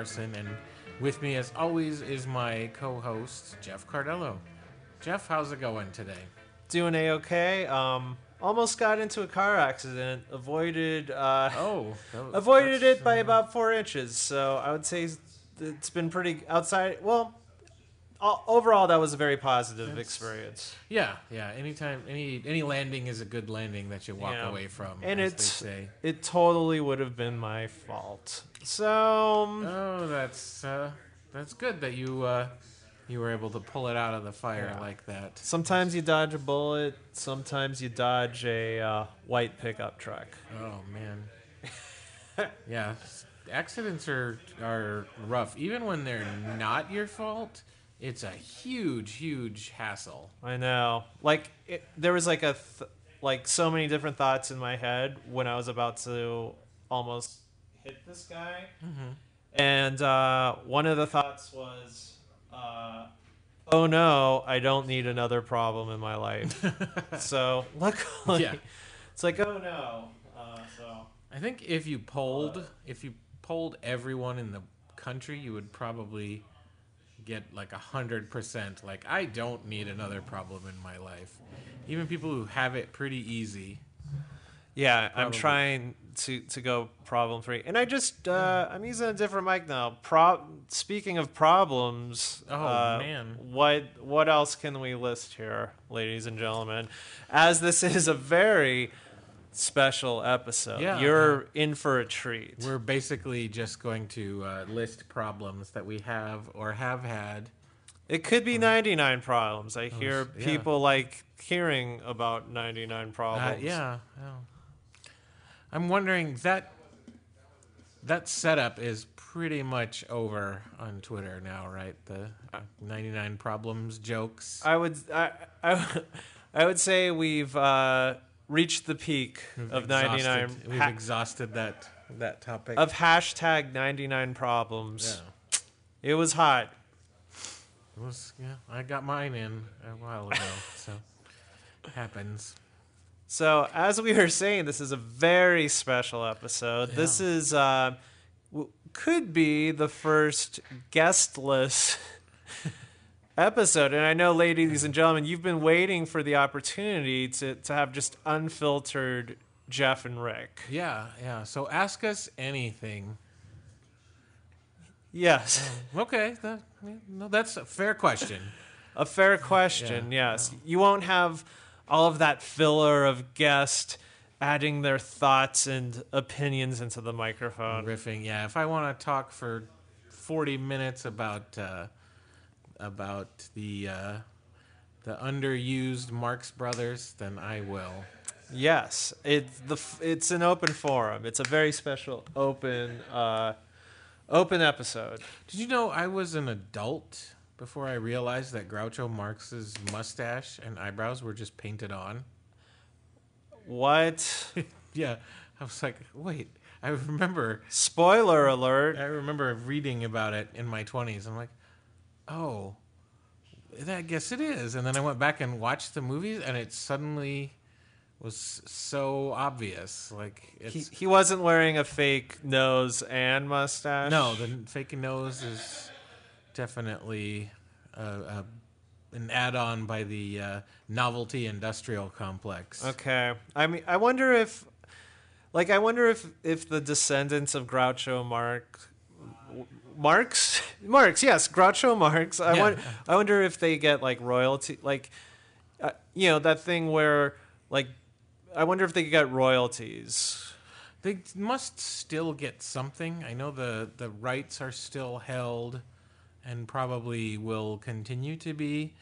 Larson, and with me, as always, is my co host, Jeff Cardello. Jeff, how's it going today? Doing a okay. Um, almost got into a car accident. Avoided. Uh, Oh, that- avoided it by uh, about four inches. So I would say it's been pretty outside. Well, o- overall, that was a very positive experience. Yeah, yeah. Anytime, any any landing is a good landing that you walk Yeah. away from, And as it's they say. it totally would have been my fault. So um, Oh, that's uh, that's good that you uh, you were able to pull it out of the fire Yeah. like that. sometimes you dodge a bullet. Sometimes you dodge a uh, white pickup truck. Oh man. yeah, accidents are are rough. Even when they're not your fault, it's a huge, huge hassle. I know. Like it, there was like a th- like so many different thoughts in my head when I was about to almost hit this guy, and uh, one of the thoughts was, uh, "Oh no, I don't need another problem in my life." so luckily, Yeah. it's like, "Oh no." Uh, so I think if you polled, if you polled everyone in the country, you would probably get like a hundred percent. Like, I don't need another problem in my life. Even people who have it pretty easy. Yeah, I'm trying to to go problem free, and I just uh, I'm using a different mic now. Pro- speaking of problems, Oh, uh, man. what what else can we list here, ladies and gentlemen? As this is a very special episode, Yeah, you're in for a treat. We're basically just going to uh, list problems that we have or have had. It could be 99 problems. I hear yeah. people like hearing about 99 Uh, problems. yeah, yeah. I'm wondering that that setup is pretty much over on Twitter now, right? The uh, 99 problems jokes. I would I, I, I would say we've uh, reached the peak of 99 We've ha- exhausted that that topic. of hashtag 99 problems. yeah. It was hot. It was yeah. I got mine in a while ago, so it happens. So as we were saying, this is a very special episode. This is uh, w- could be the first guestless episode, and I know, ladies and gentlemen, you've been waiting for the opportunity to to have just unfiltered Jeff and Rick. Yeah, yeah. So ask us anything. Yes. Okay, that, no, that's a fair question. A fair question, Yeah, yes. You won't have all of that filler of guest adding their thoughts and opinions into the microphone. riffing. Yeah, if I want to talk for forty minutes about uh, about the uh, the underused Marx Brothers, then I will. Yes, it's the it's an open forum. It's a very special open uh, open episode. Did you know I was an adult before I realized that Groucho Marx's mustache and eyebrows were just painted on? What? Yeah, I was like, wait. I remember Spoiler alert. I remember reading about it in my 20s. I'm like, oh, I guess it is. And then I went back and watched the movies, and it suddenly was so obvious. Like, He, he wasn't wearing a fake nose and mustache. no, the fake nose is definitely a, a, an add on by the uh, novelty industrial complex. Okay. I mean, I wonder if, like, I wonder if if the descendants of Groucho Marx, Marx, Marx, yes, Groucho Marx. I Yeah. want. I wonder if they get like royalty, like, uh, you know, that thing where, like, I wonder if they get royalties. They must still get something. I know the the rights are still held, and probably will continue to be.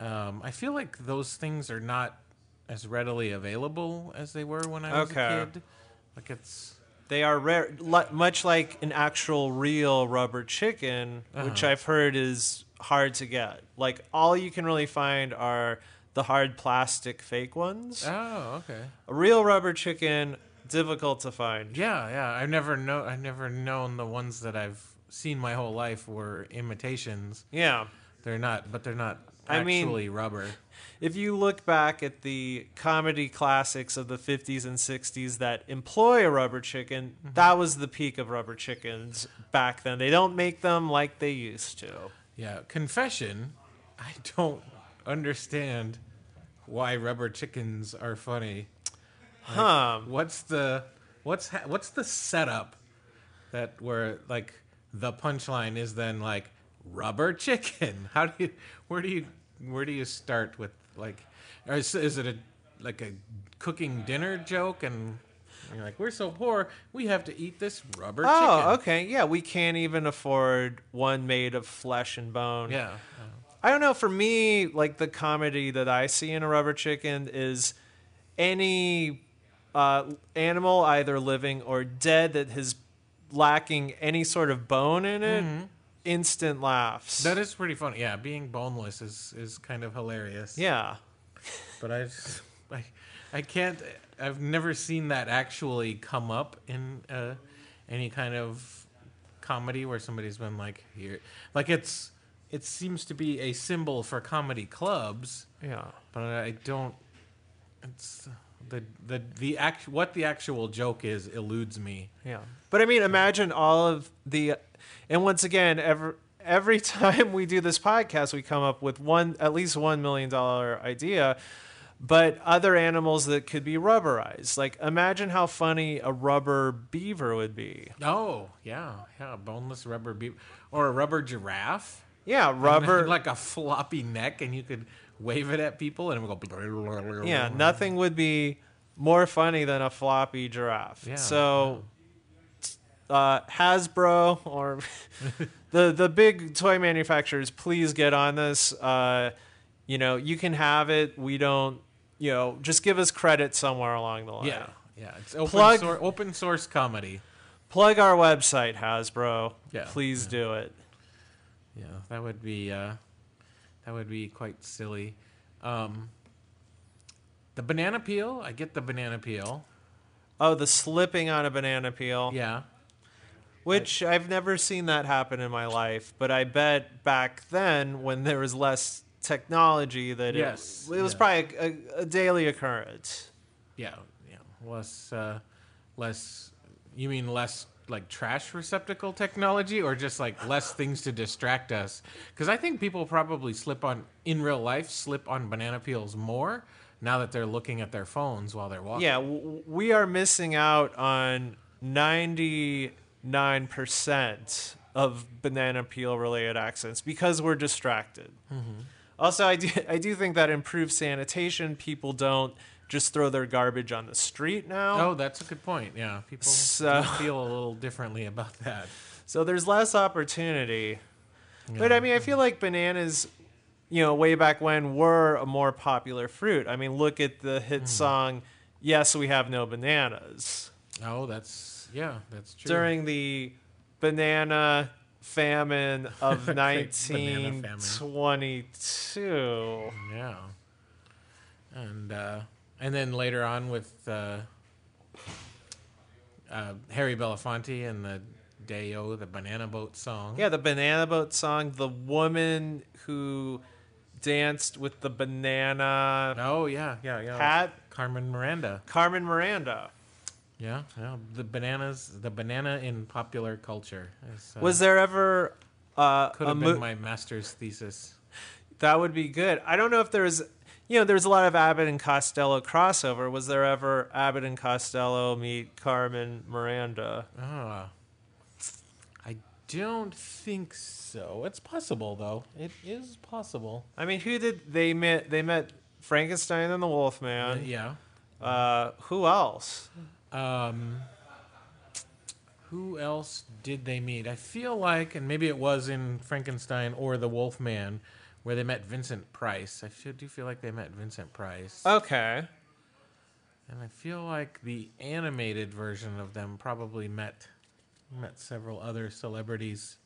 Um, I feel like those things are not as readily available as they were when I was Okay. a kid. Like it's They are rare, much like an actual real rubber chicken, which Uh-huh. I've heard is hard to get. Like all you can really find are the hard plastic fake ones. oh okay. A real rubber chicken, difficult to find. Yeah, yeah. I've never know. I've never known the ones that I've seen my whole life were imitations. Yeah. They're not, but they're not I mean- actually rubber. If you look back at the comedy classics of the 50s and 60s that employ a rubber chicken, mm-hmm. that was the peak of rubber chickens back then. They don't make them like they used to. Yeah, confession. I don't understand why rubber chickens are funny. Huh. What's the what's ha- what's the setup that where like the punchline is then like rubber chicken? How do you where do you where do you start with like or is, is it a like a cooking dinner joke and you're like we're so poor we have to eat this rubber Oh, chicken. okay. Yeah, we can't even afford one made of flesh and bone. Yeah. I don't know. For me, like the comedy that I see in a rubber chicken is any uh, animal, either living or dead, that is lacking any sort of bone in it. Instant laughs. That is pretty funny. Yeah, being boneless is is kind of hilarious. yeah. but I, just- I, I can't. I've never seen that actually come up in uh, any kind of comedy where somebody's been like here, like it's. It seems to be a symbol for comedy clubs, Yeah. but I don't. It's the the the act. What the actual joke is eludes me. Yeah. But I mean, imagine all of the, and once again, every every time we do this podcast, we come up with one at least one million dollar idea. But other animals that could be rubberized, like imagine how funny a rubber beaver would be. Oh yeah, yeah, boneless rubber beef or a rubber giraffe. Yeah, And rubber. like a floppy neck, and you could wave it at people, and it would go. yeah, nothing would be more funny than a floppy giraffe. Yeah, so, uh, Hasbro or the the big toy manufacturers, please get on this. Uh, you know, you can have it. We don't. You know, just give us credit somewhere along the line. Yeah, yeah. It's open, Plug- source, open source comedy. Plug our website, Hasbro. Yeah, Please do it. Yeah, that would be uh, that would be quite silly. Um, the banana peel, I get the banana peel. Oh, the slipping on a banana peel. Yeah, Which I've never seen that happen in my life, but I bet back then when there was less technology that Yes, it, it was yeah. probably a, a daily occurrence. yeah, yeah. Less, uh, less. You mean less like trash receptacle technology, or just like less things to distract us? Because I think people probably slip on in real life slip on banana peels more now that they're looking at their phones while they're walking. Yeah, w- we are missing out on 99% of banana peel related accidents because we're distracted. Mm-hmm. Also, I do, I do think that improved sanitation, people don't just throw their garbage on the street now. Oh, that's a good point. Yeah, people So- feel a little differently about that. So there's less opportunity. But I mean, I feel like bananas, you know, way back when were a more popular fruit. I mean, look at the hit song, Yes, We Have No Bananas. Oh, that's yeah, that's true. During the banana famine of Great banana famine. 1922. yeah, and uh, and then later on with uh, uh, Harry Belafonte and the Day-O, the Banana Boat song. Yeah, the banana boat song, the woman who danced with the banana Oh yeah, yeah, yeah. hat, Carmen Miranda. Carmen Miranda. Yeah, yeah. The bananas, the banana in popular culture. is, uh, Was there ever uh, could have mo- been my master's thesis. that would be good? I don't know if there's, you know, there's a lot of Abbott and Costello crossover. Was there ever Abbott and Costello meet Carmen Miranda? Ah, I don't think so. It's possible though. It is possible. I mean, who did they met? They met Frankenstein and the Uh, Wolfman. yeah. Uh, who else? Um, who else did they meet? I feel like, and maybe it was in Frankenstein or The Wolf Man, where they met Vincent Price. I feel, do feel like they met Vincent Price, Okay. and I feel like the animated version of them probably met met several other celebrities.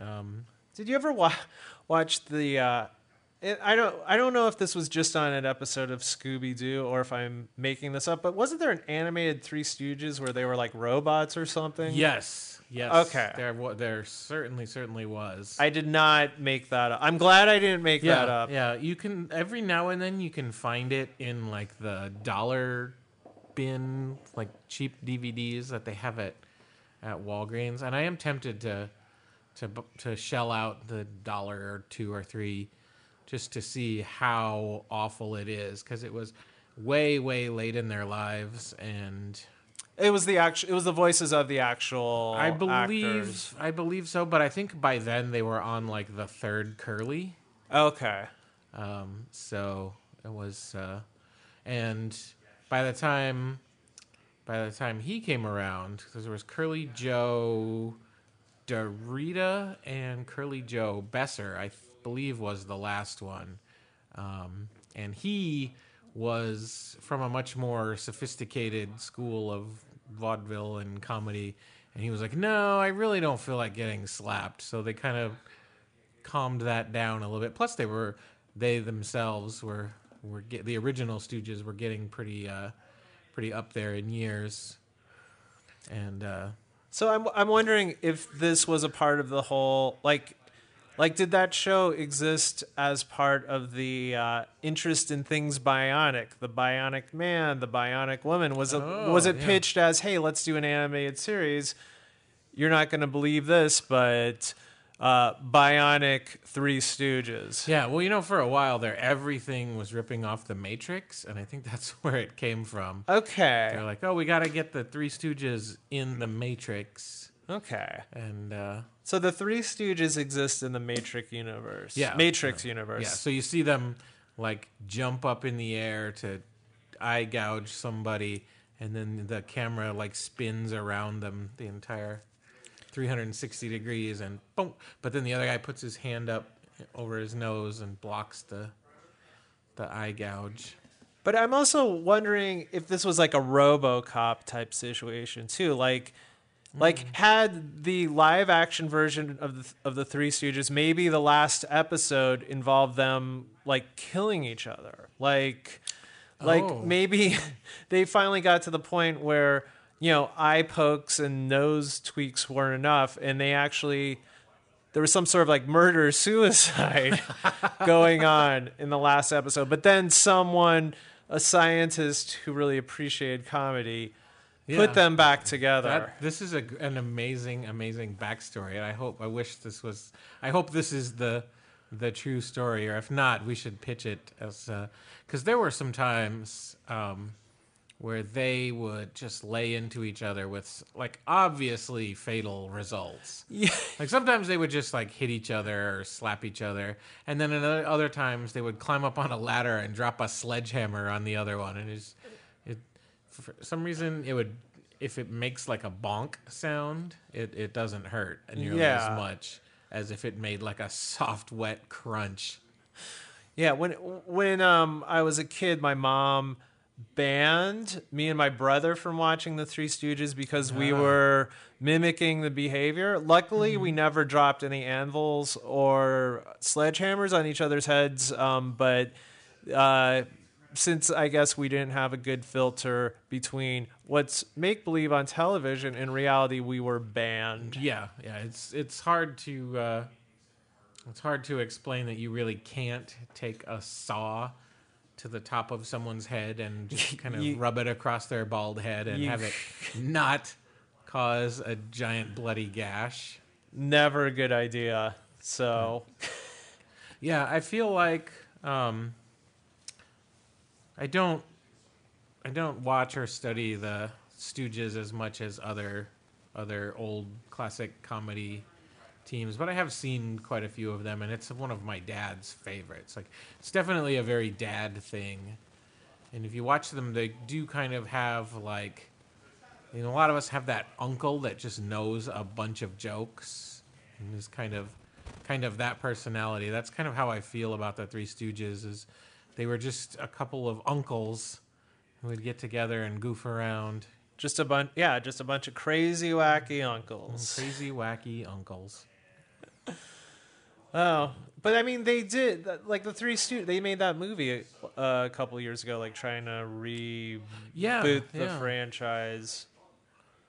Um, Did you ever wa- watch the uh, it, I don't I don't know if this was just on an episode of Scooby Doo or if I'm making this up, but wasn't there an animated Three Stooges where they were like robots or something? Yes, yes. Okay. There, wa- there certainly, certainly was. I did not make that up. I'm glad I didn't make yeah, that up. yeah. You can every now and then you can find it in like the dollar bin, like cheap DVDs that they have at at Walgreens, and I am tempted to to to shell out the dollar or two or three just to see how awful it is because it was way way late in their lives and It was the actual. It was the voices of the actual. I believe actors. I believe so, but I think by then they were on like the third curly. Okay. Um, so it was, uh, and by the time, by the time he came around, because there was Curly Joe, DeRita, and Curly Joe Besser, I believe was the last one, um, and he was from a much more sophisticated school of vaudeville and comedy, and he was like, "No, I really don't feel like getting slapped." So they kind of calmed that down a little bit. Plus, they were they themselves were were get, the original Stooges were getting pretty uh, pretty up there in years, and uh, So I'm I'm wondering if this was a part of the whole like like did that show exist as part of the uh, interest in things bionic, the bionic man, the bionic woman? Was it Oh, was it yeah. pitched as hey, let's do an animated series? You're not going to believe this, but uh, Bionic Three Stooges. yeah. Well, you know, for a while there, everything was ripping off the Matrix, and I think that's where it came from. Okay. They're like, "Oh, we got to get the Three Stooges in the Matrix," Okay. and uh, So the Three Stooges exist in the Matrix universe. Yeah. Matrix universe. Yeah, so you see them like jump up in the air to eye gouge somebody, and then the camera like spins around them the entire 360 degrees, and boom. But then the other guy puts his hand up over his nose and blocks the the eye gouge. But I'm also wondering if this was like a RoboCop type situation too. Like, like mm-hmm. had the live action version of the of the Three Stooges, maybe the last episode involved them like killing each other. Like, like Oh. maybe they finally got to the point where you know eye pokes and nose tweaks weren't enough, and they actually there was some sort of like murder suicide going on in the last episode. But then someone, a scientist who really appreciated comedy, Yeah. put them back together. That, this is a, an amazing, amazing backstory, and I hope, I wish this was, I hope this is the, the true story, or if not, we should pitch it as, because there were some times um, where they would just lay into each other with like obviously fatal results. yeah. Like sometimes they would just like hit each other or slap each other, and then in other, times they would climb up on a ladder and drop a sledgehammer on the other one, and it's it for some reason it would if it makes like a bonk sound, it it doesn't hurt nearly Yeah. as much as if it made like a soft wet crunch. Yeah, when when um I was a kid, my mom banned me and my brother from watching the Three Stooges because we Ah. were mimicking the behavior. Luckily, Mm-hmm. we never dropped any anvils or sledgehammers on each other's heads. Um, but uh, since I guess we didn't have a good filter between what's make believe on television and reality, we were banned. Yeah, yeah, it's it's hard to uh, it's hard to explain that you really can't take a saw to the top of someone's head and just kind of You- rub it across their bald head and You- have it not cause a giant bloody gash. Never a good idea. So Yeah, I feel like um, I don't I don't watch or study the Stooges as much as other other old classic comedy teams, but I have seen quite a few of them, and it's one of my dad's favorites. Like it's definitely a very dad thing, and if you watch them, they do kind of have like you know a lot of us have that uncle that just knows a bunch of jokes and is kind of kind of that personality. That's kind of how I feel about the Three Stooges. Is they were just a couple of uncles who would get together and goof around. just a bunch, yeah, just a bunch of crazy wacky uncles. Crazy, wacky uncles. Oh, but I mean, they did like the three stu They made that movie uh, a couple years ago, like trying to reboot Yeah, the yeah. franchise.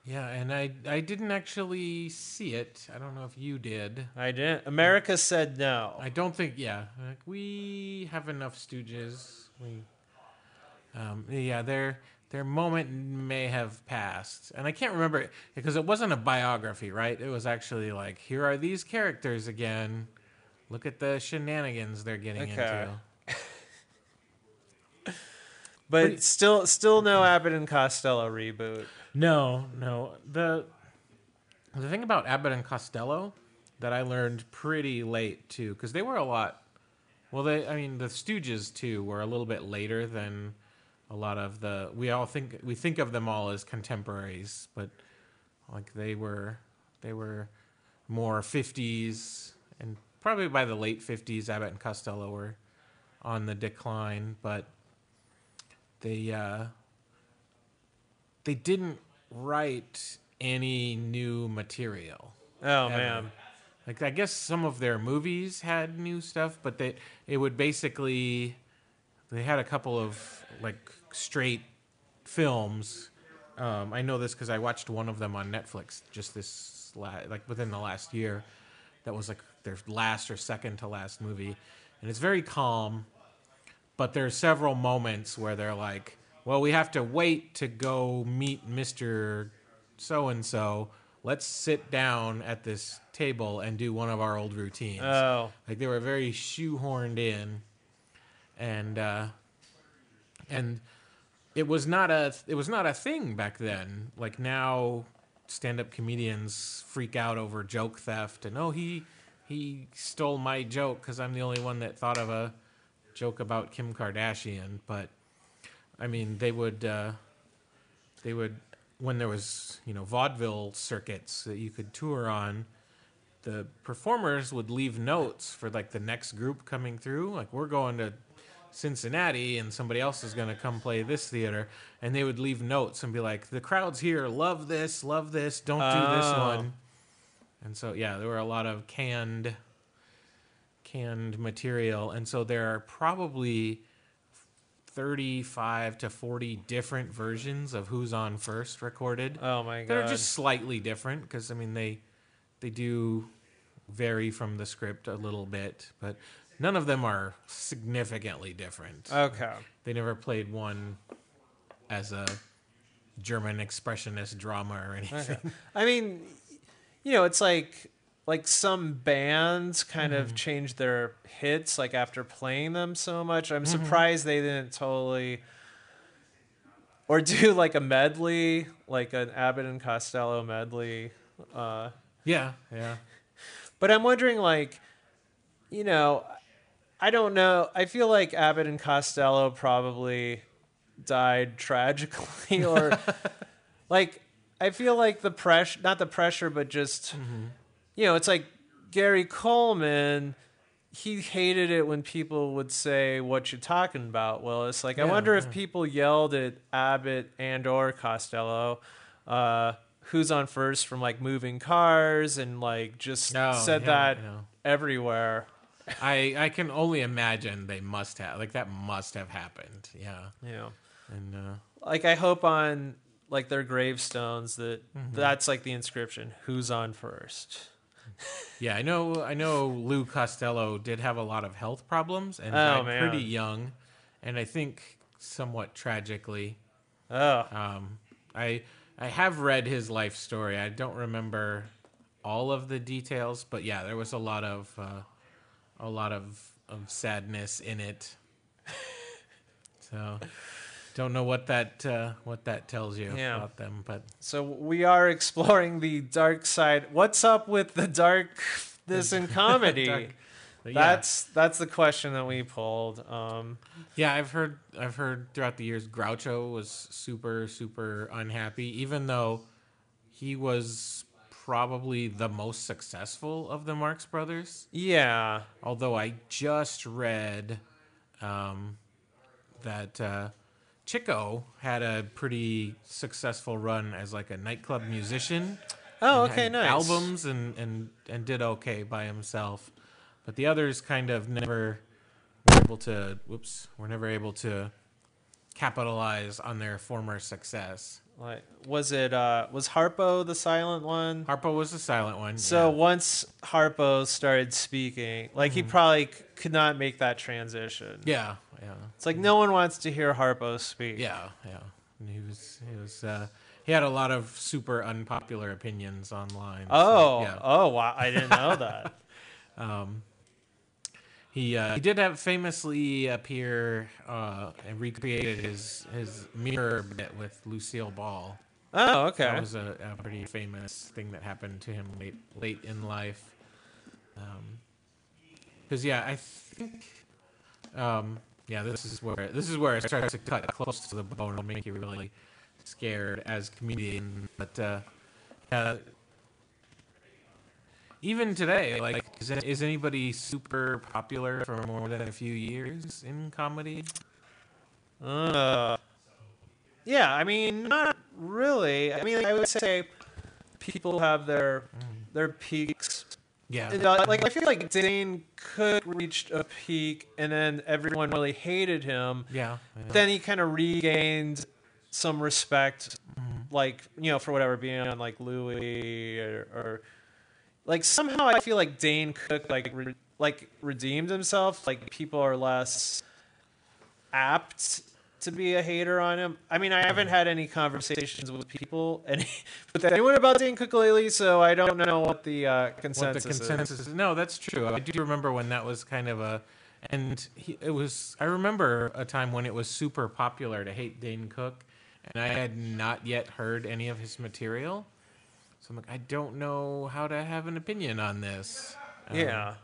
Yeah, and I I didn't actually see it. I don't know if you did. I didn't. America said no. I don't think. Yeah, like we have enough Stooges. We, um, yeah, their their moment may have passed, and I can't remember it because it wasn't a biography, right? It was actually like, here are these characters again. Look at the shenanigans they're getting Okay. into. but Pretty- still, still no Abbott and Costello reboot. No, no. The the thing about Abbott and Costello that I learned pretty late too, because they were a lot. Well, they, I mean, the Stooges too were a little bit later than a lot of the. We all think we think of them all as contemporaries, but like they were, they were more '50s, and probably by the late '50s, Abbott and Costello were on the decline, but they. uh they didn't write any new material. Oh ever. man. Like I guess some of their movies had new stuff, but they it would basically they had a couple of like straight films. Um, I know this because I watched one of them on Netflix just this la- like within the last year. That was like their last or second to last movie, and it's very calm. But there's several moments where they're like, "Well, we have to wait to go meet Mister So and So. Let's sit down at this table and do one of our old routines." Oh, Like they were very shoehorned in, and uh, and it was not a it was not a thing back then. Like now, stand up comedians freak out over joke theft and oh he he stole my joke because I'm the only one that thought of a joke about Kim Kardashian. But I mean, they would uh, they would when there was you know vaudeville circuits that you could tour on the performers would leave notes for like the next group coming through. Like we're going to Cincinnati and somebody else is going to come play this theater, and they would leave notes and be like, "The crowds here love this, love this. Don't do this Oh. one." And so yeah, there were a lot of canned canned material, and so there are probably. 35 to 40 different versions of who's on first recorded oh my god. they're just slightly different because I mean they they do vary from the script a little bit, but none of them are significantly different. okay. they never played one as a German expressionist drama or anything. Okay. I mean, you know, it's like like some bands kind Mm-hmm. of change their hits like after playing them so much. I'm Mm-hmm. surprised they didn't totally or do like a medley, like an Abbott and Costello medley. Uh, Yeah, yeah. but I'm wondering, like, you know, I don't know. I feel like Abbott and Costello probably died tragically, or like, I feel like the pressure, not the pressure, but just, you know, it's like Gary Coleman. He hated it when people would say, "What you talking about, Willis?" Like, I Yeah, wonder if people yelled at Abbott and or Costello, uh, "Who's on first from like moving cars?" and like just No, said yeah, that I everywhere. I I can only imagine they must have like that must have happened. Yeah, know, and uh, like I hope on like their gravestones that Mm-hmm. that's like the inscription: "Who's on first? Yeah, I know I know Lou Costello did have a lot of health problems and Oh, died man. pretty young, and I think somewhat tragically. Oh, Um, I I have read his life story. I don't remember all of the details, but yeah, there was a lot of uh, a lot of, of sadness in it. so don't know what that uh, what that tells you Yeah. about them, but so we are exploring the dark side. What's up with the dark? This in comedy. Dark- yeah. That's that's the question that we pulled. Um, Yeah, I've heard I've heard throughout the years Groucho was super super unhappy even though he was probably the most successful of the Marx brothers. yeah, Although I just read um, that uh, Chico had a pretty successful run as like a nightclub musician. Oh, okay, nice. Albums and, and, and did okay by himself. but the others kind of never were able to. Whoops, were never able to capitalize on their former success. Like, was it uh, was Harpo the silent one? Harpo was the silent one. So yeah. once Harpo started speaking, like he probably c- could not make that transition. yeah, yeah, It's like no one wants to hear Harpo speak. yeah, yeah. And he was he was uh, he had a lot of super unpopular opinions online. so, Oh, yeah. oh, wow! I didn't know that. Um, he uh, he did have famously appear uh, and recreated his his mirror bit with Lucille Ball. Oh, okay. That was a, a pretty famous thing that happened to him late late in life. Because yeah, I think um, yeah, this is where this is where it starts to cut close to the bone and make you really scared as comedian. But uh, uh, even today, like, is, is anybody super popular for more than a few years in comedy? Uh, yeah, I mean, not really. I mean, I would say people have their their peaks. Yeah, And, uh, like I feel like Dane Cook reached a peak, and then everyone really hated him. yeah, yeah. Then he kind of regained some respect, like you know, for whatever being on like Louie or, or like somehow I feel like Dane Cook like re- like redeemed himself. Like people are less apt to be a hater on him. I mean, I haven't had any conversations with people any with anyone about Dane Cook lately, so I don't know what the uh, what consensus, the consensus is. No, that's true. I do remember when that was kind of a, and he, it was. I remember a time when it was super popular to hate Dane Cook, and I had not yet heard any of his material. So I'm like, I don't know how to have an opinion on this. Um, Yeah.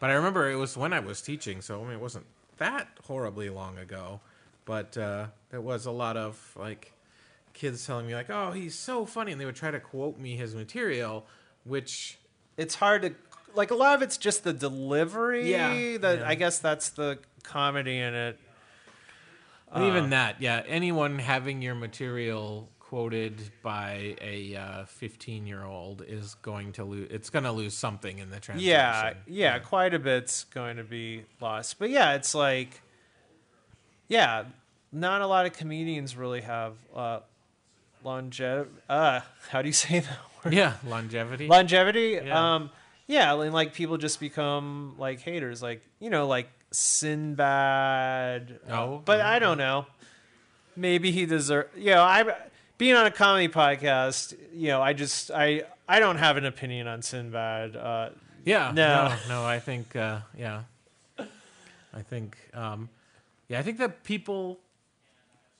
But I remember it was when I was teaching, so I mean, it wasn't that horribly long ago. But uh, there was a lot of like kids telling me like, "Oh, he's so funny," and they would try to quote me his material, which it's hard to like a lot of it's just the delivery Yeah, that yeah. i guess that's the comedy in it And even that, yeah, anyone having your material quoted by a 15 year old is going to lose. It's going to lose something in the translation. yeah yeah quite a bit's going to be lost but yeah it's like yeah not a lot of comedians really have uh longevity uh how do you say that word yeah, longevity. longevity Yeah. um yeah and like people just become like haters like you know like sinbad uh, Oh, but yeah. i don't know maybe he deserve you know i being on a comedy podcast you know i just i i don't have an opinion on sinbad uh Yeah. No. No, no, I think, uh, yeah. I think, um, yeah, I think that people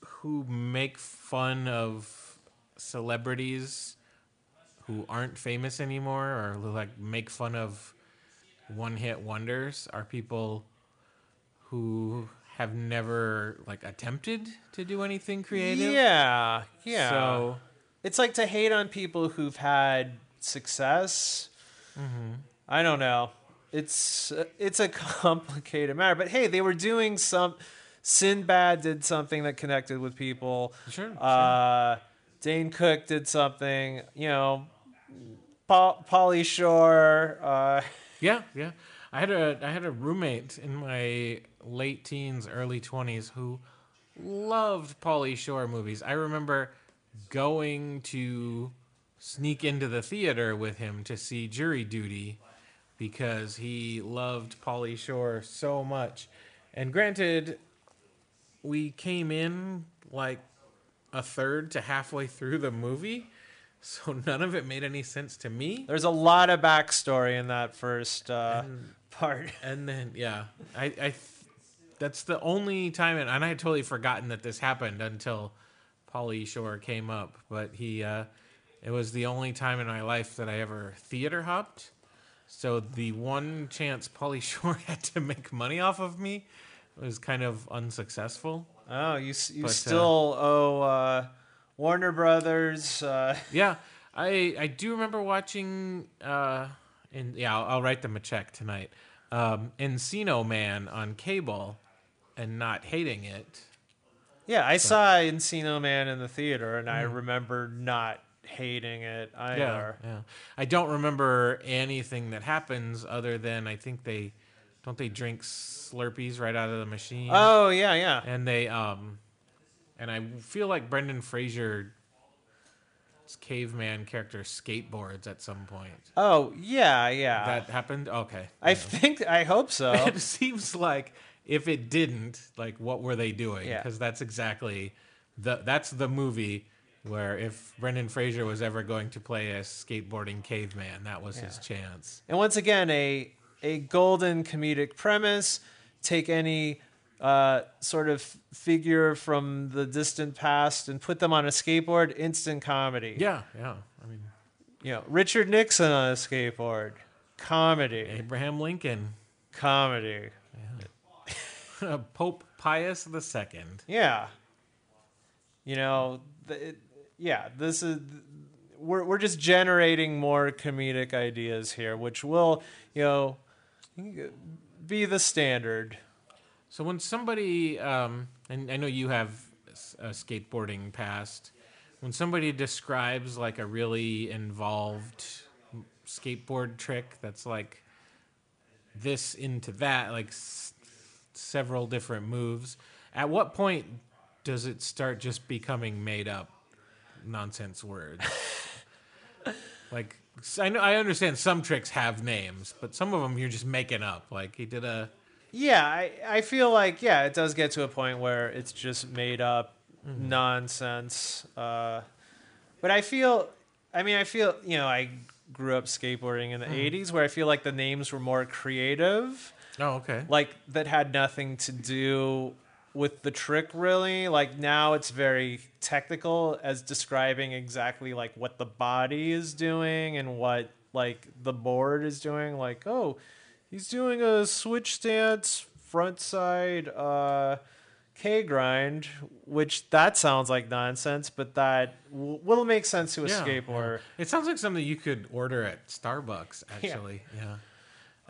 who make fun of celebrities who aren't famous anymore or who like make fun of one hit wonders are people who have never like attempted to do anything creative. yeah yeah So, it's like to hate on people who've had success Mm-hmm. i don't know it's it's a complicated matter but hey they were doing some sinbad did something that connected with people sure. sure. uh dane cook did something you know Paul, Pauly Shore, uh, Yeah, yeah. I had a I had a roommate in my late teens, early twenties who loved Pauly Shore movies. I remember going to sneak into the theater with him to see Jury Duty because he loved Pauly Shore so much. And granted, we came in like a third to halfway through the movie, so none of it made any sense to me. there's a lot of backstory in that first uh, part. And then yeah, I I th- that's the only time, and, and I had totally forgotten that this happened until Pauly Shore came up. But he, uh, it was the only time in my life that I ever theater hopped. So the one chance Pauly Shore had to make money off of me was kind of unsuccessful. Oh, you you But, uh, still owe uh, Warner Brothers. Uh, Yeah, I I do remember watching. Uh, and yeah, I'll, I'll write them a check tonight. Um, Encino Man on cable, and not hating it. yeah, I saw Encino Man in the theater, and I Mm. remember not hating it Yeah, either. yeah. I don't remember anything that happens other than I think they don't they drink Slurpees right out of the machine. Oh yeah, yeah. and they um and I feel like Brendan Fraser caveman character skateboards at some point. Oh yeah, yeah. That happened? Okay. I think I hope so. it seems like if it didn't, like what were they doing? Yeah. Because that's exactly the that's the movie where if Brendan Fraser was ever going to play a skateboarding caveman, that was his chance. And once again, a a golden comedic premise. Take any uh, sort of figure from the distant past and put them on a skateboard. Instant comedy. Yeah, yeah. I mean, You know, Richard Nixon on a skateboard. Comedy. Abraham Lincoln, Comedy. Yeah. Pope Pius II. Yeah. You know, th- it, yeah, this is we're we're just generating more comedic ideas here, which will, you know, be the standard. So when somebody, um, and I know you have a skateboarding past, when somebody describes like a really involved skateboard trick that's like this into that, like s- several different moves, at what point does it start just becoming made up nonsense words? like I know I understand some tricks have names, but some of them you're just making up. Like he did a Yeah, I, I feel like yeah, it does get to a point where it's just made up nonsense. Uh, but I feel, I mean, I feel you know, I grew up skateboarding in the '80s, where I feel like the names were more creative, Oh, okay. like that had nothing to do with the trick really. Like now, it's very technical as describing exactly like what the body is doing and what like the board is doing. Like oh he's doing a switch stance front side uh K grind, which that sounds like nonsense, but that w- will make sense to a Yeah, skateboarder. yeah. It sounds like something you could order at Starbucks, actually. Yeah.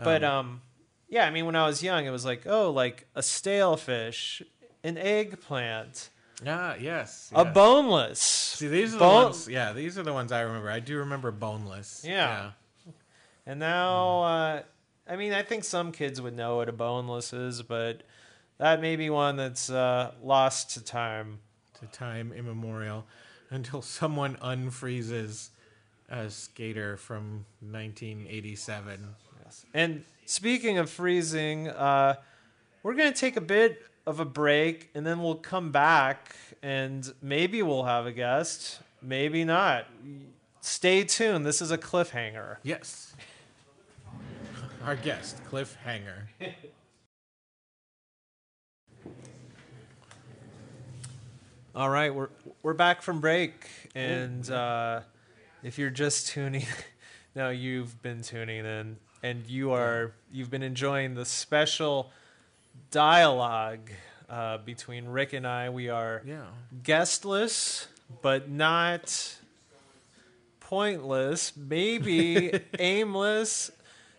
But um, yeah, I mean, when I was young, it was like, oh, like a stale fish, an eggplant, Yeah. yes. a yes. boneless. See, these are the Bone- ones. Yeah, these are the ones I remember. I do remember boneless. Yeah. And now, uh, I mean, I think some kids would know what a boneless is, but that may be one that's uh, lost to time. To time immemorial, until someone unfreezes a skater from 1987. Yes. And speaking of freezing, uh, we're going to take a bit of a break and then we'll come back and maybe we'll have a guest, maybe not. Stay tuned. This is a cliffhanger. Yes. Our guest, Cliff Hanger. All right, we're we're back from break, and uh, if you're just tuning, now you've been tuning in, and you are you've been enjoying the special dialogue uh, between Rick and I. We are Yeah. guestless, but not pointless. Maybe aimless.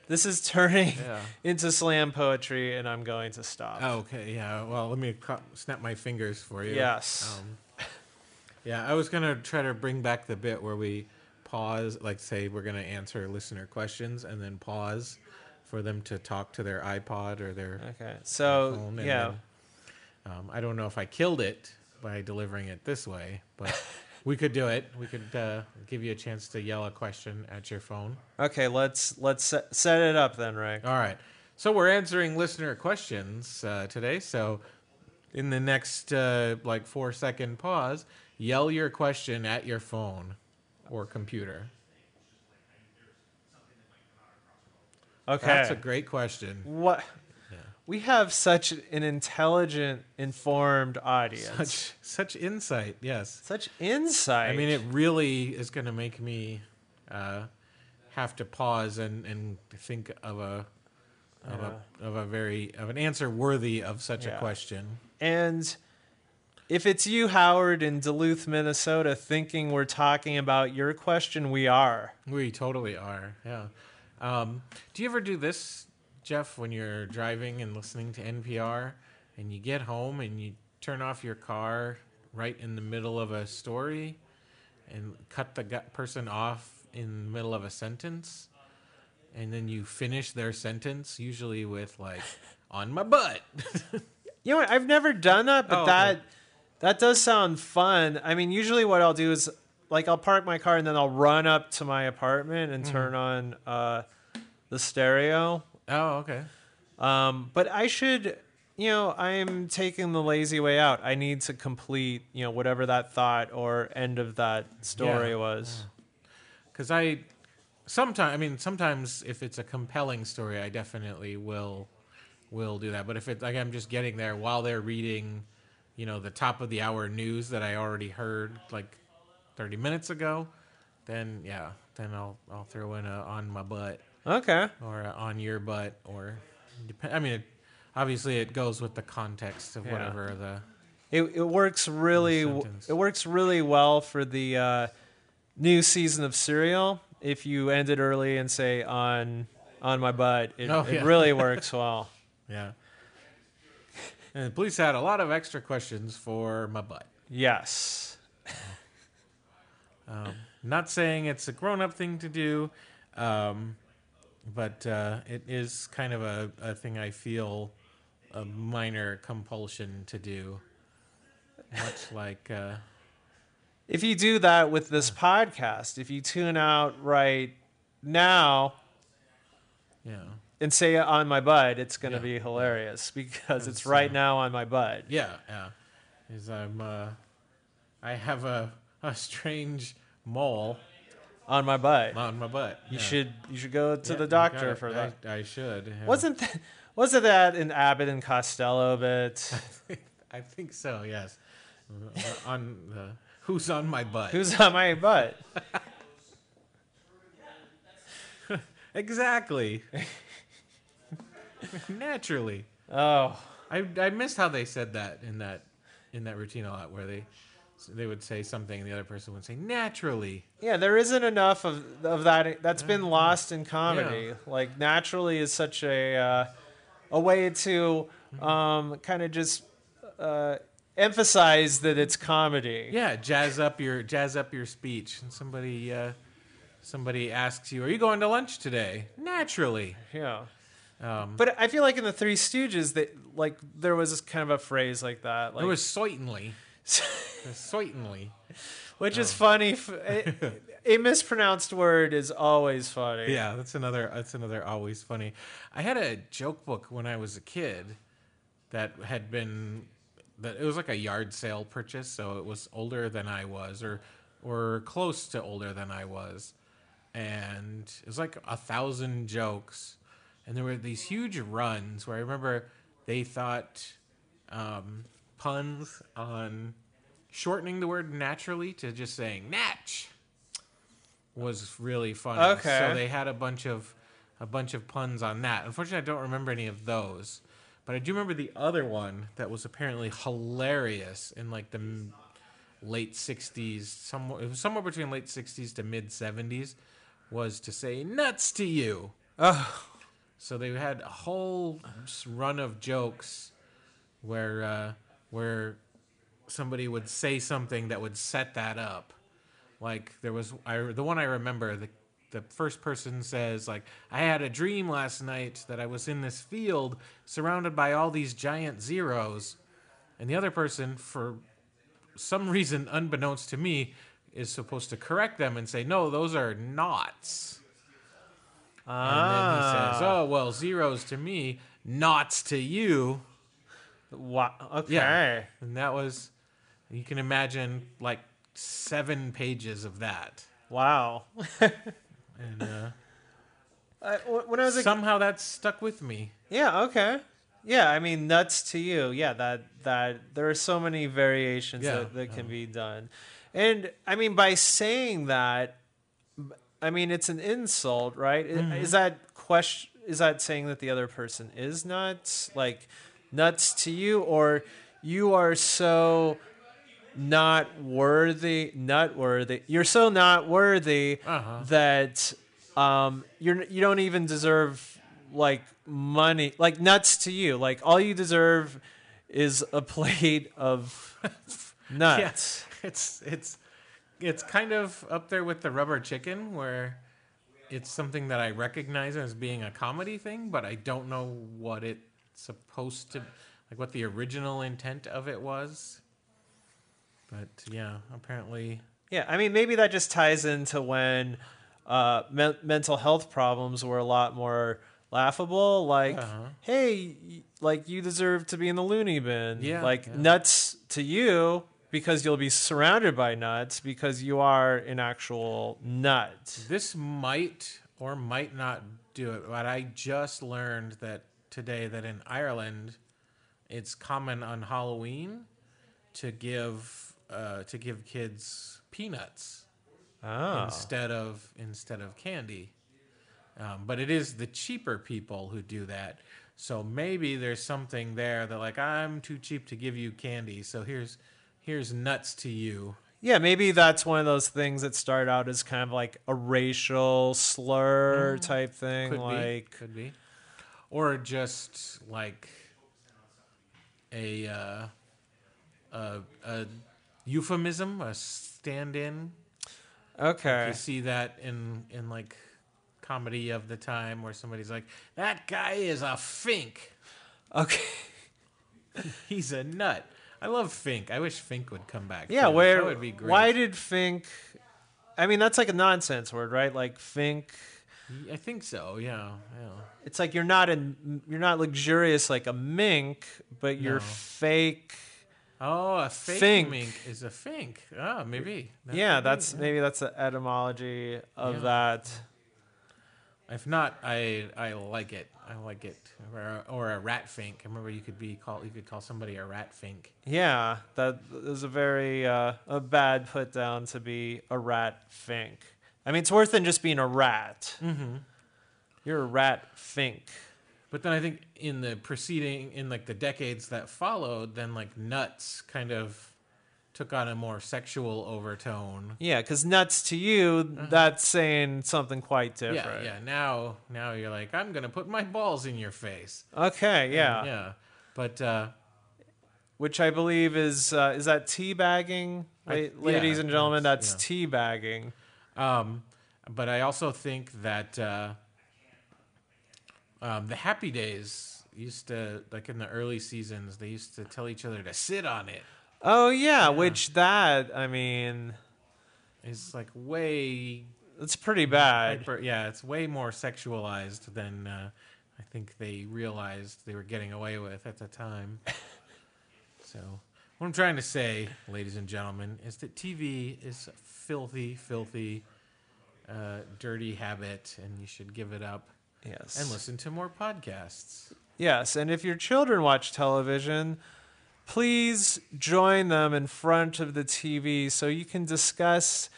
This is turning Yeah. into slam poetry, and I'm going to stop. Oh, okay. Yeah. Well, let me co- snap my fingers for you. Yes. Um, yeah, I was gonna try to bring back the bit where we pause, like say we're gonna answer listener questions, and then pause for them to talk to their iPod or their Okay, so phone. yeah. then, um, I don't know if I killed it by delivering it this way, but we could do it. We could uh, give you a chance to yell a question at your phone. Okay, let's let's set, it up then, Ray. All right. So we're answering listener questions uh, today. So in the next uh, like four second pause, yell your question at your phone or computer. Okay. That's a great question. what we have such an intelligent, informed audience. Such, Such insight. Yes. Such insight. I mean, it really is going to make me uh, have to pause and, and think of a of a of a very of an answer worthy of such Yeah. a question. and if it's you, Howard, in Duluth, Minnesota, thinking we're talking about your question, we are. We totally are. Yeah. Um, do you ever do this, Jeff, when you're driving and listening to NPR and you get home and you turn off your car right in the middle of a story and cut the person off in the middle of a sentence, and then you finish their sentence usually with like on my butt. You know what? I've never done that, but Oh, okay. That does sound fun. I mean, usually what I'll do is like I'll park my car and then I'll run up to my apartment and turn on uh, the stereo. oh, okay. Um, but I should, you know, I am taking the lazy way out. I need to complete, you know, whatever that thought or end of that story Yeah. was. because I sometimes I mean sometimes if it's a compelling story, I definitely will will do that. But if it's like I'm just getting there while they're reading, you know, the top of the hour news that I already heard like 30 minutes ago, then yeah, then I'll I'll throw in a on my butt Okay. or a on your butt or I mean, it, obviously it goes with the context of Yeah. whatever the It, it works really it works really well for the uh, new season of Serial. If you end it early and say on on my butt, it, Oh, it really works well. yeah. And the police had a lot of extra questions for my butt. Yes. Um, not saying it's a grown up thing to do, um, but uh, it is kind of a, a thing I feel a minor compulsion to do. Much like, uh, If you do that with this podcast, if you tune out right now know, and say on my butt, it's going to Yeah. be hilarious because it's It's, right uh, now on my butt. yeah, yeah. Is I'm, uh, I have a, a strange mole On my butt. on my butt. You Yeah. should you should go to Yeah, the doctor for that. I, I should. yeah. Wasn't th- wasn't that an Abbott and Costello bit? I think so. Yes. Uh, on the who's on my butt? Who's on my butt? Exactly. Naturally. Oh, I I missed how they said that in that in that routine a lot, where they they would say something and the other person would say naturally. yeah. There isn't enough of of that. That's been lost in comedy. Yeah. Like naturally is such a uh, a way to um, kind of just uh, emphasize that it's comedy. Yeah, jazz up your jazz up your speech. And somebody uh, somebody asks you, "Are you going to lunch today?" Naturally. Yeah. Um, But I feel like in the Three Stooges, that like there was this kind of a phrase like that, like it was certainly, certainly. which Oh. is funny. f- A, a mispronounced word is always funny. Yeah, that's another that's another always funny. I had a joke book when I was a kid that had been that it was like a yard sale purchase, so it was older than I was or or close to older than I was. And it was like a thousand jokes. And there were these huge runs where I remember they thought um, puns on shortening the word naturally to just saying natch was really funny. Okay. So they had a bunch of a bunch of puns on that. Unfortunately, I don't remember any of those, but I do remember the other one that was apparently hilarious in like the m- late '60s. Somewhere it was somewhere between late '60s to mid '70s. Was to say nuts to you. Oh, So they had a whole run of jokes where uh, where somebody would say something that would set that up. Like there was I, the one I remember the the first person says like I had a dream last night that I was in this field surrounded by all these giant zeros, and the other person for some reason unbeknownst to me is supposed to correct them and say no those are knots. And then he says, ah, "Oh well, zeros to me, knots to you." wow. Okay. Yeah. And that was, you can imagine like seven pages of that. Wow. And uh, I, when I was somehow that stuck with me. Yeah, okay. Yeah, I mean nuts to you. Yeah, that that there are so many variations Yeah, that, that can be done. And I mean by saying that I mean it's an insult, right? Mm-hmm. Is that question is that saying that the other person is nuts? Like nuts to you or you are so not worthy, not worthy. You're so not worthy Uh-huh. that um, you're you don't even deserve like money, like nuts to you. Like all you deserve is a plate of nuts. It's it's it's kind of up there with the rubber chicken where it's something that I recognize as being a comedy thing, but I don't know what it's supposed to like what the original intent of it was. But yeah, apparently Yeah, I mean, maybe that just ties into when uh, men- mental health problems were a lot more laughable. Like, Uh-huh. hey, like you deserve to be in the loony bin. Yeah, like yeah. nuts to you because you'll be surrounded by nuts because you are an actual nut. this might or might not do it, but I just learned that today that in Ireland it's common on Halloween to give uh, to give kids peanuts. Oh, instead of instead of candy. Um, but it is the cheaper people who do that. So maybe there's something there that like I'm too cheap to give you candy, so here's here's nuts to you. yeah, maybe that's one of those things that start out as kind of like a racial slur type thing. Mm. Could like, be, could be, or just like a uh, a, a euphemism, a stand-in okay, You see that in in like comedy of the time where somebody's like, "That guy is a fink. okay. He's a nut." I love Fink. I wish Fink would come back. Yeah, where that would be great. why did Fink I mean that's like a nonsense word, right? Like Fink I think so. Yeah, yeah. it's like you're not in you're not luxurious like a mink, but you're No. fake. Oh, a fake Fink. mink is a fink. Ah, maybe. That yeah, be, that's yeah. maybe that's the etymology of Yeah. that. If not, I I like it. I like it. Or, or a rat fink. I remember you could be called. You could call somebody a rat fink. Yeah, that is a very uh, a bad put down to be a rat fink. I mean, it's worse than just being a rat. Mm-hmm. You're a rat fink. But then I think in the preceding, in like the decades that followed, then like nuts kind of took on a more sexual overtone. Yeah, because nuts to you, that's saying something quite different. Uh-huh. Yeah, yeah. Now, now you're like, I'm gonna put my balls in your face. Okay, yeah. yeah. But uh, Which I believe is uh, is that teabagging, I- La- yeah, ladies and gentlemen. that's- That's teabagging. um, but I also think that uh, um, the Happy Days used to, like in the early seasons, they used to tell each other to sit on it. Oh yeah, which that I mean, is like way it's pretty bad. hyper, yeah, it's way more sexualized than uh, I think they realized they were getting away with at the time. so, what I'm trying to say, ladies and gentlemen, is that TV is a filthy, filthy, uh, dirty habit, and you should give it up Yes. and listen to more podcasts. Yes, and if your children watch television, please join them in front of the TV so you can discuss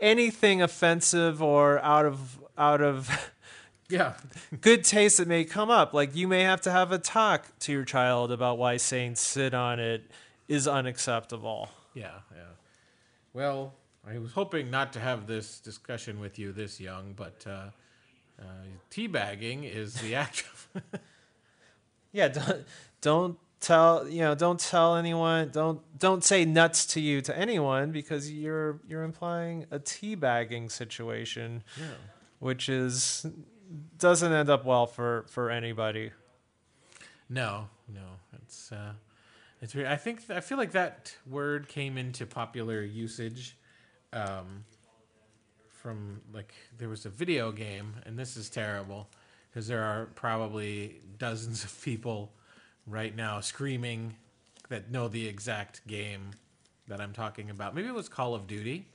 anything offensive or out of out of Yeah, good taste that may come up. Like you may have to have a talk to your child about why saying sit on it is unacceptable. yeah, yeah. Well, I was hoping not to have this discussion with you this young, but uh, uh, teabagging is the act of Yeah, don't don't tell you know don't tell anyone don't don't say nuts to you to anyone because you're you're implying a teabagging situation, yeah. which is doesn't end up well for for anybody. No, no, it's uh, it's weird. I think I feel like that word came into popular usage um, from like there was a video game, and this is terrible because there are probably dozens of people right now screaming that know the exact game that I'm talking about. Maybe it was Call of Duty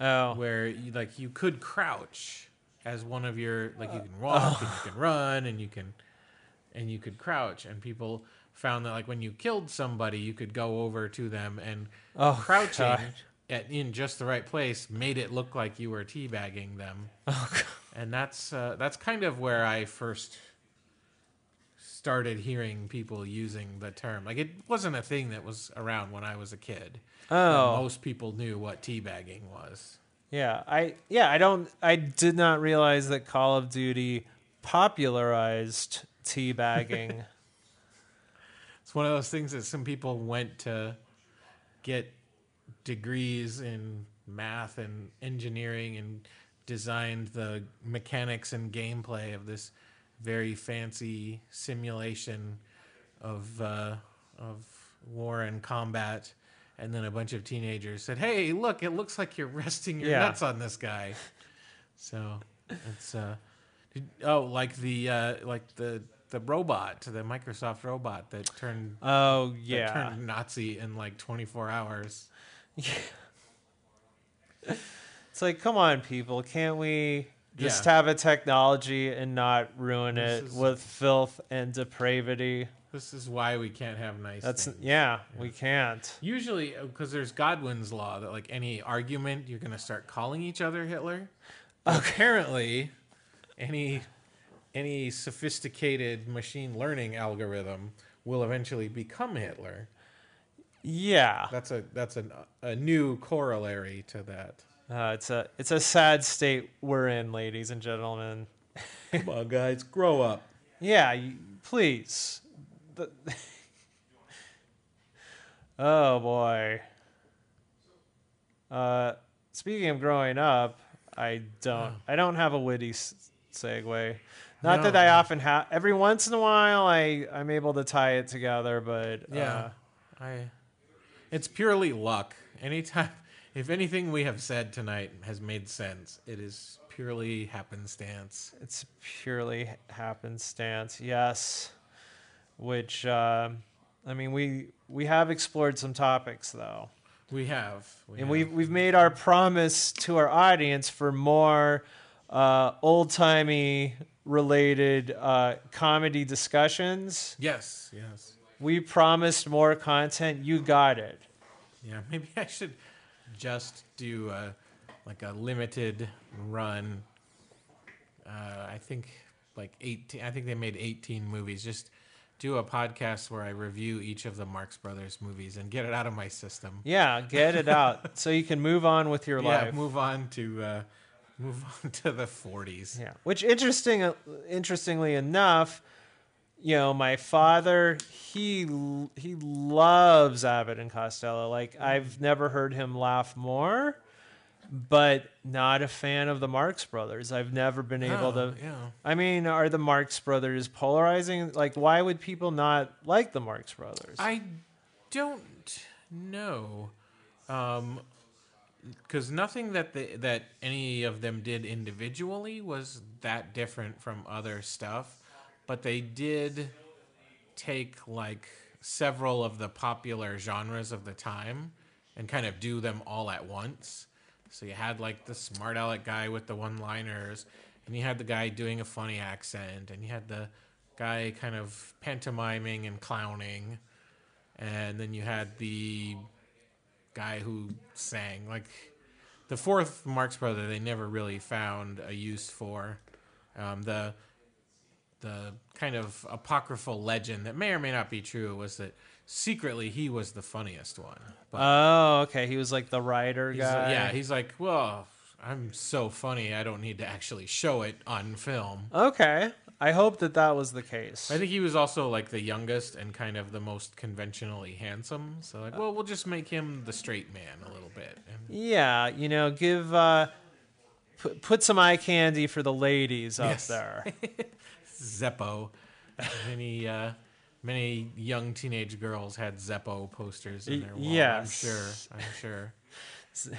Oh, where you, like you could crouch as one of your like you can walk and you can run and you can and you could crouch and people found that like when you killed somebody you could go over to them and Oh, crouching God. at, in just the right place made it look like you were teabagging them oh God. and that's uh, that's kind of where I first started hearing people using the term like it wasn't a thing that was around when I was a kid oh. most people knew what teabagging was Yeah, I yeah, I don't I did not realize that Call of Duty popularized teabagging. It's one of those things that some people went to get degrees in math and engineering and designed the mechanics and gameplay of this very fancy simulation of uh, of war and combat. And then a bunch of teenagers said, "Hey, look! It looks like you're resting your Yeah. nuts on this guy." So it's uh, did, oh, like the uh, like the the robot, the Microsoft robot that turned Oh yeah. turned Nazi in like 24 hours. Yeah. It's like, come on, people, can't we just Yeah. have a technology and not ruin This it is- with filth and depravity? This is why we can't have nice. That's things. yeah, we can't. Usually, uh, because there's Godwin's law that like any argument, you're gonna start calling each other Hitler. Apparently, any any sophisticated machine learning algorithm will eventually become Hitler. Yeah, That's a that's a a new corollary to that. Uh, it's a it's a sad state we're in, ladies and gentlemen. Come on, guys, grow up. Yeah, you, please. The- oh boy. Uh, speaking of growing up, I don't. I don't have a witty s- segue. Not No. that I often have. Every once in a while, I I'm able to tie it together, but Yeah. uh, I it's purely luck. Anytime if anything we have said tonight has made sense, it is purely happenstance. it's purely happenstance. Yes, which uh, I mean, we we have explored some topics though. We have. We and have. we've we've made our promise to our audience for more uh, old timey related uh, comedy discussions. Yes, yes. We promised more content. You got it. Yeah, maybe I should just do a, like a limited run. Uh, I think like 18 I think they made 18 movies. Just do a podcast where I review each of the Marx Brothers movies and get it out of my system. Yeah, get it out so you can move on with your yeah, life. move on to uh, move on to the 40s. Yeah. Which interesting, interestingly enough, you know, my father he he loves Abbott and Costello. Like mm-hmm. I've never heard him laugh more, but not a fan of the Marx Brothers. I've never been able Oh, to. yeah. I mean, are the Marx Brothers polarizing? Like, why would people not like the Marx Brothers? I don't know, um, because nothing that the, that any of them did individually was that different from other stuff, but they did take like several of the popular genres of the time and kind of do them all at once. So you had like the smart aleck guy with the one-liners, and you had the guy doing a funny accent, and you had the guy kind of pantomiming and clowning and then you had the guy who sang like the fourth Marx brother they never really found a use for um, the the kind of apocryphal legend that may or may not be true was that secretly he was the funniest one but oh, okay. He was like the writer guy. yeah he's like well I'm so funny I don't need to actually show it on film Okay. I hope that that was the case. I think he was also like the youngest and kind of the most conventionally handsome. So like, well, we'll just make him the straight man a little bit. And Yeah, you know, give uh put, put some eye candy for the ladies up Yes. there. Zeppo, many uh, many young teenage girls had Zeppo posters in their wall. yes. I'm sure. I'm sure.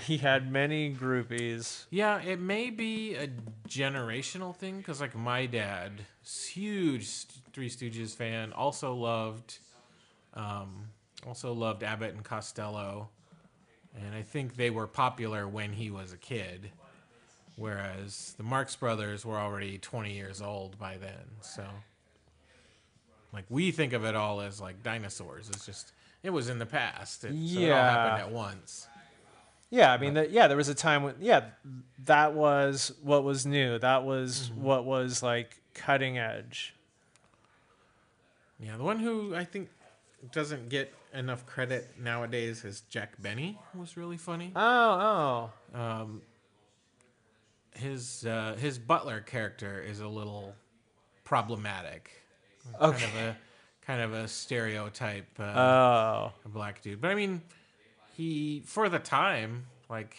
he had many groupies. Yeah, it may be a generational thing because like my dad, huge Three Stooges fan, also loved, um, also loved Abbott and Costello, and I think they were popular when he was a kid, whereas the Marx Brothers were already 20 years old by then. So, like we think of it all as like dinosaurs. It's just it was in the past. It, so it all Yeah. happened at once. Yeah, I mean, that, yeah, there was a time when, yeah, that was what was new. That was Mm-hmm. what was like cutting edge. Yeah, the one who I think doesn't get enough credit nowadays is Jack Benny. Was really funny. Oh, oh, Um, his uh, his butler character is a little problematic. Kind of a kind of a stereotype uh, oh, a black dude. But I mean, he for the time like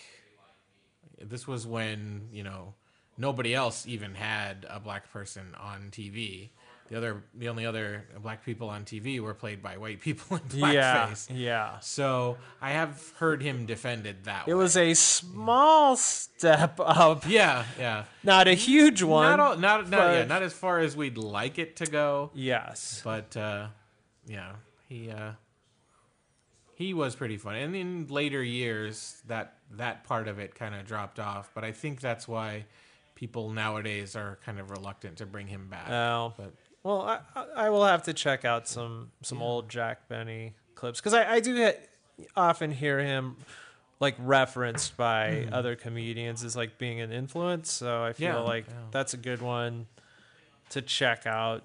this was when you know nobody else even had a black person on TV. The other, the only other black people on TV were played by white people in blackface. yeah. yeah. So I have heard him defended that It way. was a small step up, yeah, yeah. not a huge one. Not all, not not yeah, not as far as we'd like it to go. yes. but uh, yeah, he uh, he was pretty funny. And in later years, that that part of it kind of dropped off. But I think that's why people nowadays are kind of reluctant to bring him back. Oh. but Well, I, I- will have to check out some some old Jack Benny clips because I, I do get, often hear him like referenced by other comedians as like being an influence. So I feel Yeah, like yeah. that's a good one to check out.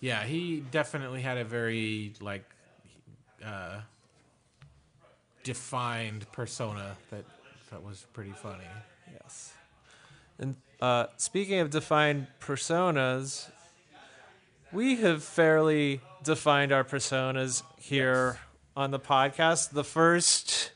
yeah, he definitely had a very like uh, defined persona that that was pretty funny. Yes. And uh, speaking of defined personas, we have fairly defined our personas here on the podcast. The first,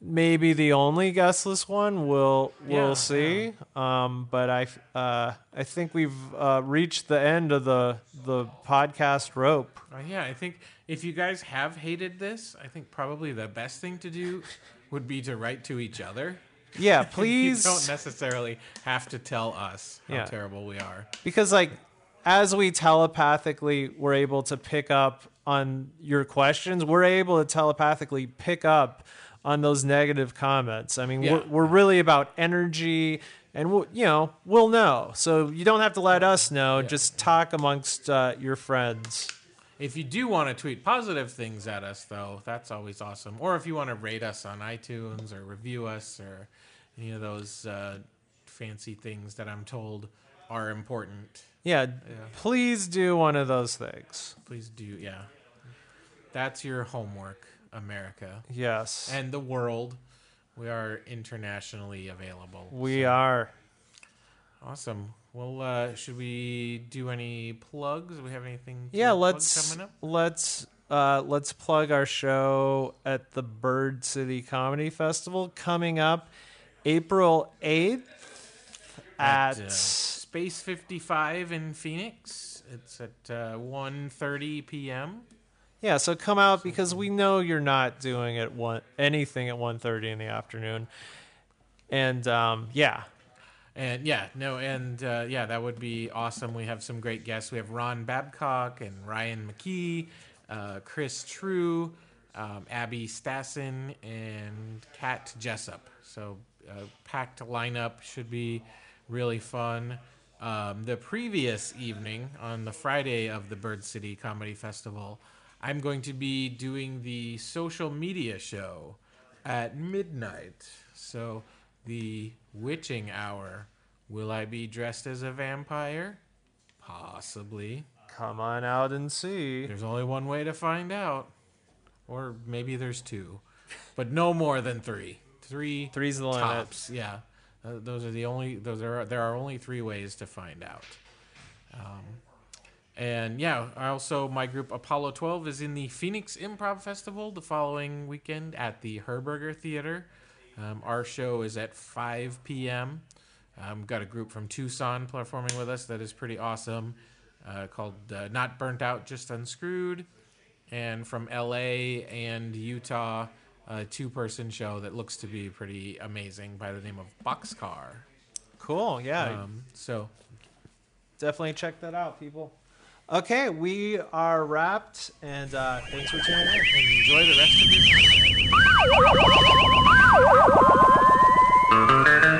maybe the only guestless one, we'll we'll Yeah, see. Um, but I uh, I think we've uh, reached the end of the the podcast rope. Uh, yeah, I think if you guys have hated this, I think probably the best thing to do would be to write to each other. Yeah, please. You don't necessarily have to tell us how Yeah. terrible we are. because like as we telepathically were able to pick up on your questions we're able to telepathically pick up on those negative comments i mean Yeah. we're, we're really about energy and we'll, you know we'll know so you don't have to let us know just talk amongst uh, your friends If you do want to tweet positive things at us, though, that's always awesome. Or if you want to rate us on iTunes or review us or any of those uh, fancy things that I'm told are important, yeah, please do one of those things please do. Yeah. That's your homework, America. yes And the world. We are internationally available. we are Awesome. Well, uh, should we do any plugs? Do we have anything? to yeah let's coming up. let's uh, let's plug our show at the bird city comedy festival coming up april 8th at, uh, Space 55 in Phoenix. It's at uh, 1.30 p.m. yeah so come out because we know you're not doing it one anything at 1.30 in the afternoon and um, yeah And yeah, no, and uh, yeah, that would be awesome. We have some great guests. We have Ron Babcock and Ryan McKee, uh, Chris True, um, Abby Stassen, and Kat Jessup. So uh, packed lineup should be really fun. Um, the previous evening, on the Friday of the Bird City Comedy Festival, I'm going to be doing the social media show at midnight. So the witching hour. Will I be dressed as a vampire? Possibly. come on out and see There's only one way to find out. Or maybe there's two. But no more than three. Three three's the limit tops. Yeah. Uh, those are the only those are there are only three ways to find out. Um, and yeah, I also my group Apollo 12 is in the Phoenix Improv Festival the following weekend at the Herberger Theater. Um, our show is at 5 p.m. Um, got a group from Tucson performing with us that is pretty awesome, uh, called uh, Not Burnt Out, Just Unscrewed, and from LA and Utah, a two-person show that looks to be pretty amazing by the name of Boxcar. cool yeah Um, so definitely check that out people okay we are wrapped and uh, thanks for tuning in And enjoy the rest of your.